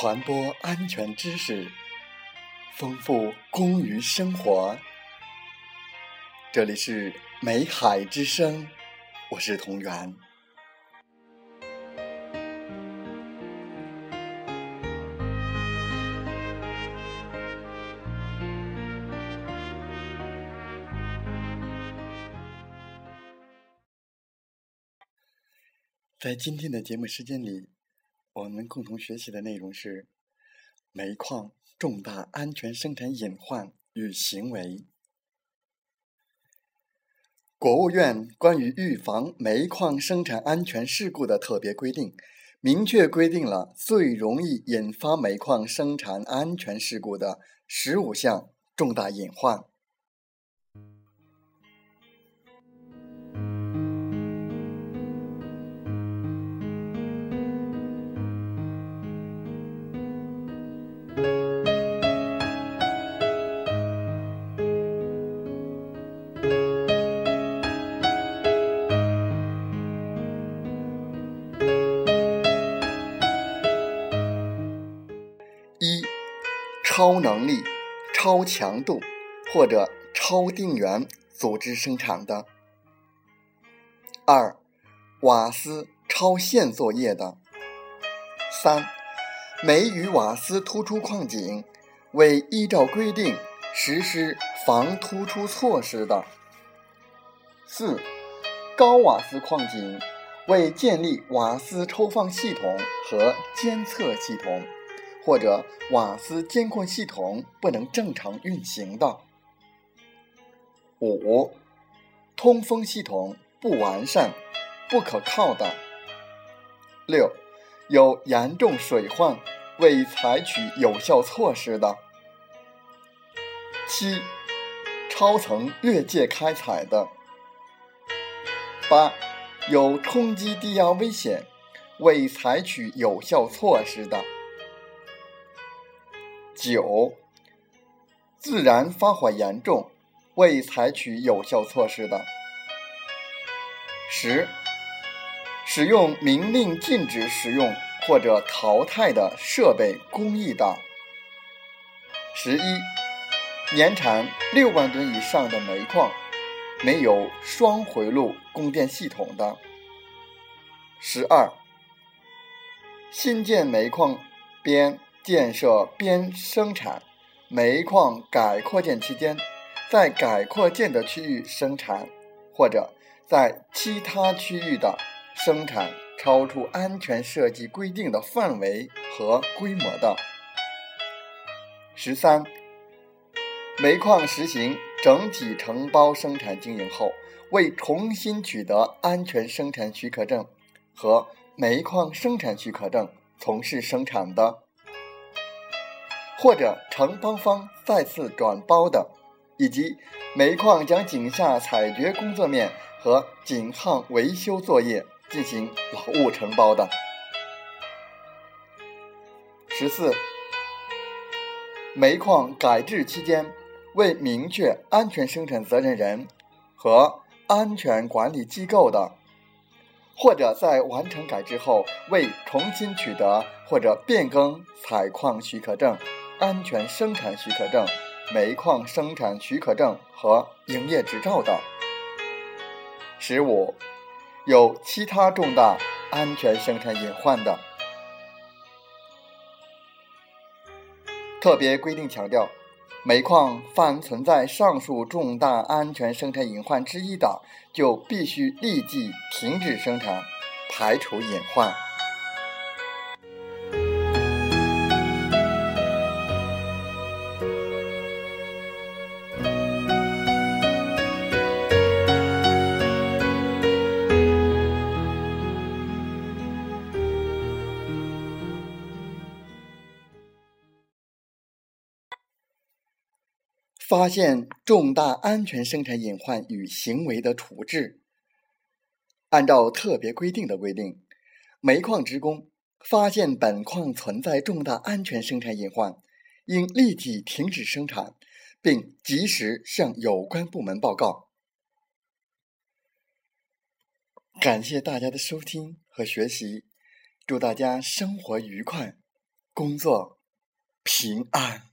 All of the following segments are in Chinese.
传播安全知识，丰富公于生活。这里是美海之声，我是同源。在今天的节目时间里。我们共同学习的内容是煤矿重大安全生产隐患与行为。国务院关于预防煤矿生产安全事故的特别规定，明确规定了最容易引发煤矿生产安全事故的十五项重大隐患。一超能力、超强度或者超定员组织生产的；二、瓦斯超限作业的；三、煤与瓦斯突出矿井未依照规定实施防突出措施的；四、高瓦斯矿井未建立瓦斯抽放系统和监测系统。或者瓦斯监控系统不能正常运行的；五、通风系统不完善、不可靠的；六、有严重水患未采取有效措施的；七、超层越界开采的；八、有冲击低压危险未采取有效措施的。九、自然发火严重，未采取有效措施的；十、使用明令禁止使用或者淘汰的设备工艺的；十一、年产六万吨以上的煤矿没有双回路供电系统的；十二、新建煤矿边。建设边生产煤矿改扩建期间，在改扩建的区域生产，或者在其他区域的生产超出安全设计规定的范围和规模的。十三，煤矿实行整体承包生产经营后，未重新取得安全生产许可证和煤矿生产许可证从事生产的。或者承包方再次转包的，以及煤矿将井下采掘工作面和井焊维修作业进行劳务承包的。十四，煤矿改制期间未明确安全生产责任人和安全管理机构的，或者在完成改制后未重新取得或者变更采矿许可证。安全生产许可证、煤矿生产许可证和营业执照的；十五，有其他重大安全生产隐患的。特别规定强调，煤矿凡存在上述重大安全生产隐患之一的，就必须立即停止生产，排除隐患。发现重大安全生产隐患与行为的处置。按照特别规定的规定，煤矿职工发现本矿存在重大安全生产隐患，应立即停止生产，并及时向有关部门报告。感谢大家的收听和学习，祝大家生活愉快。工作平安。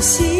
心。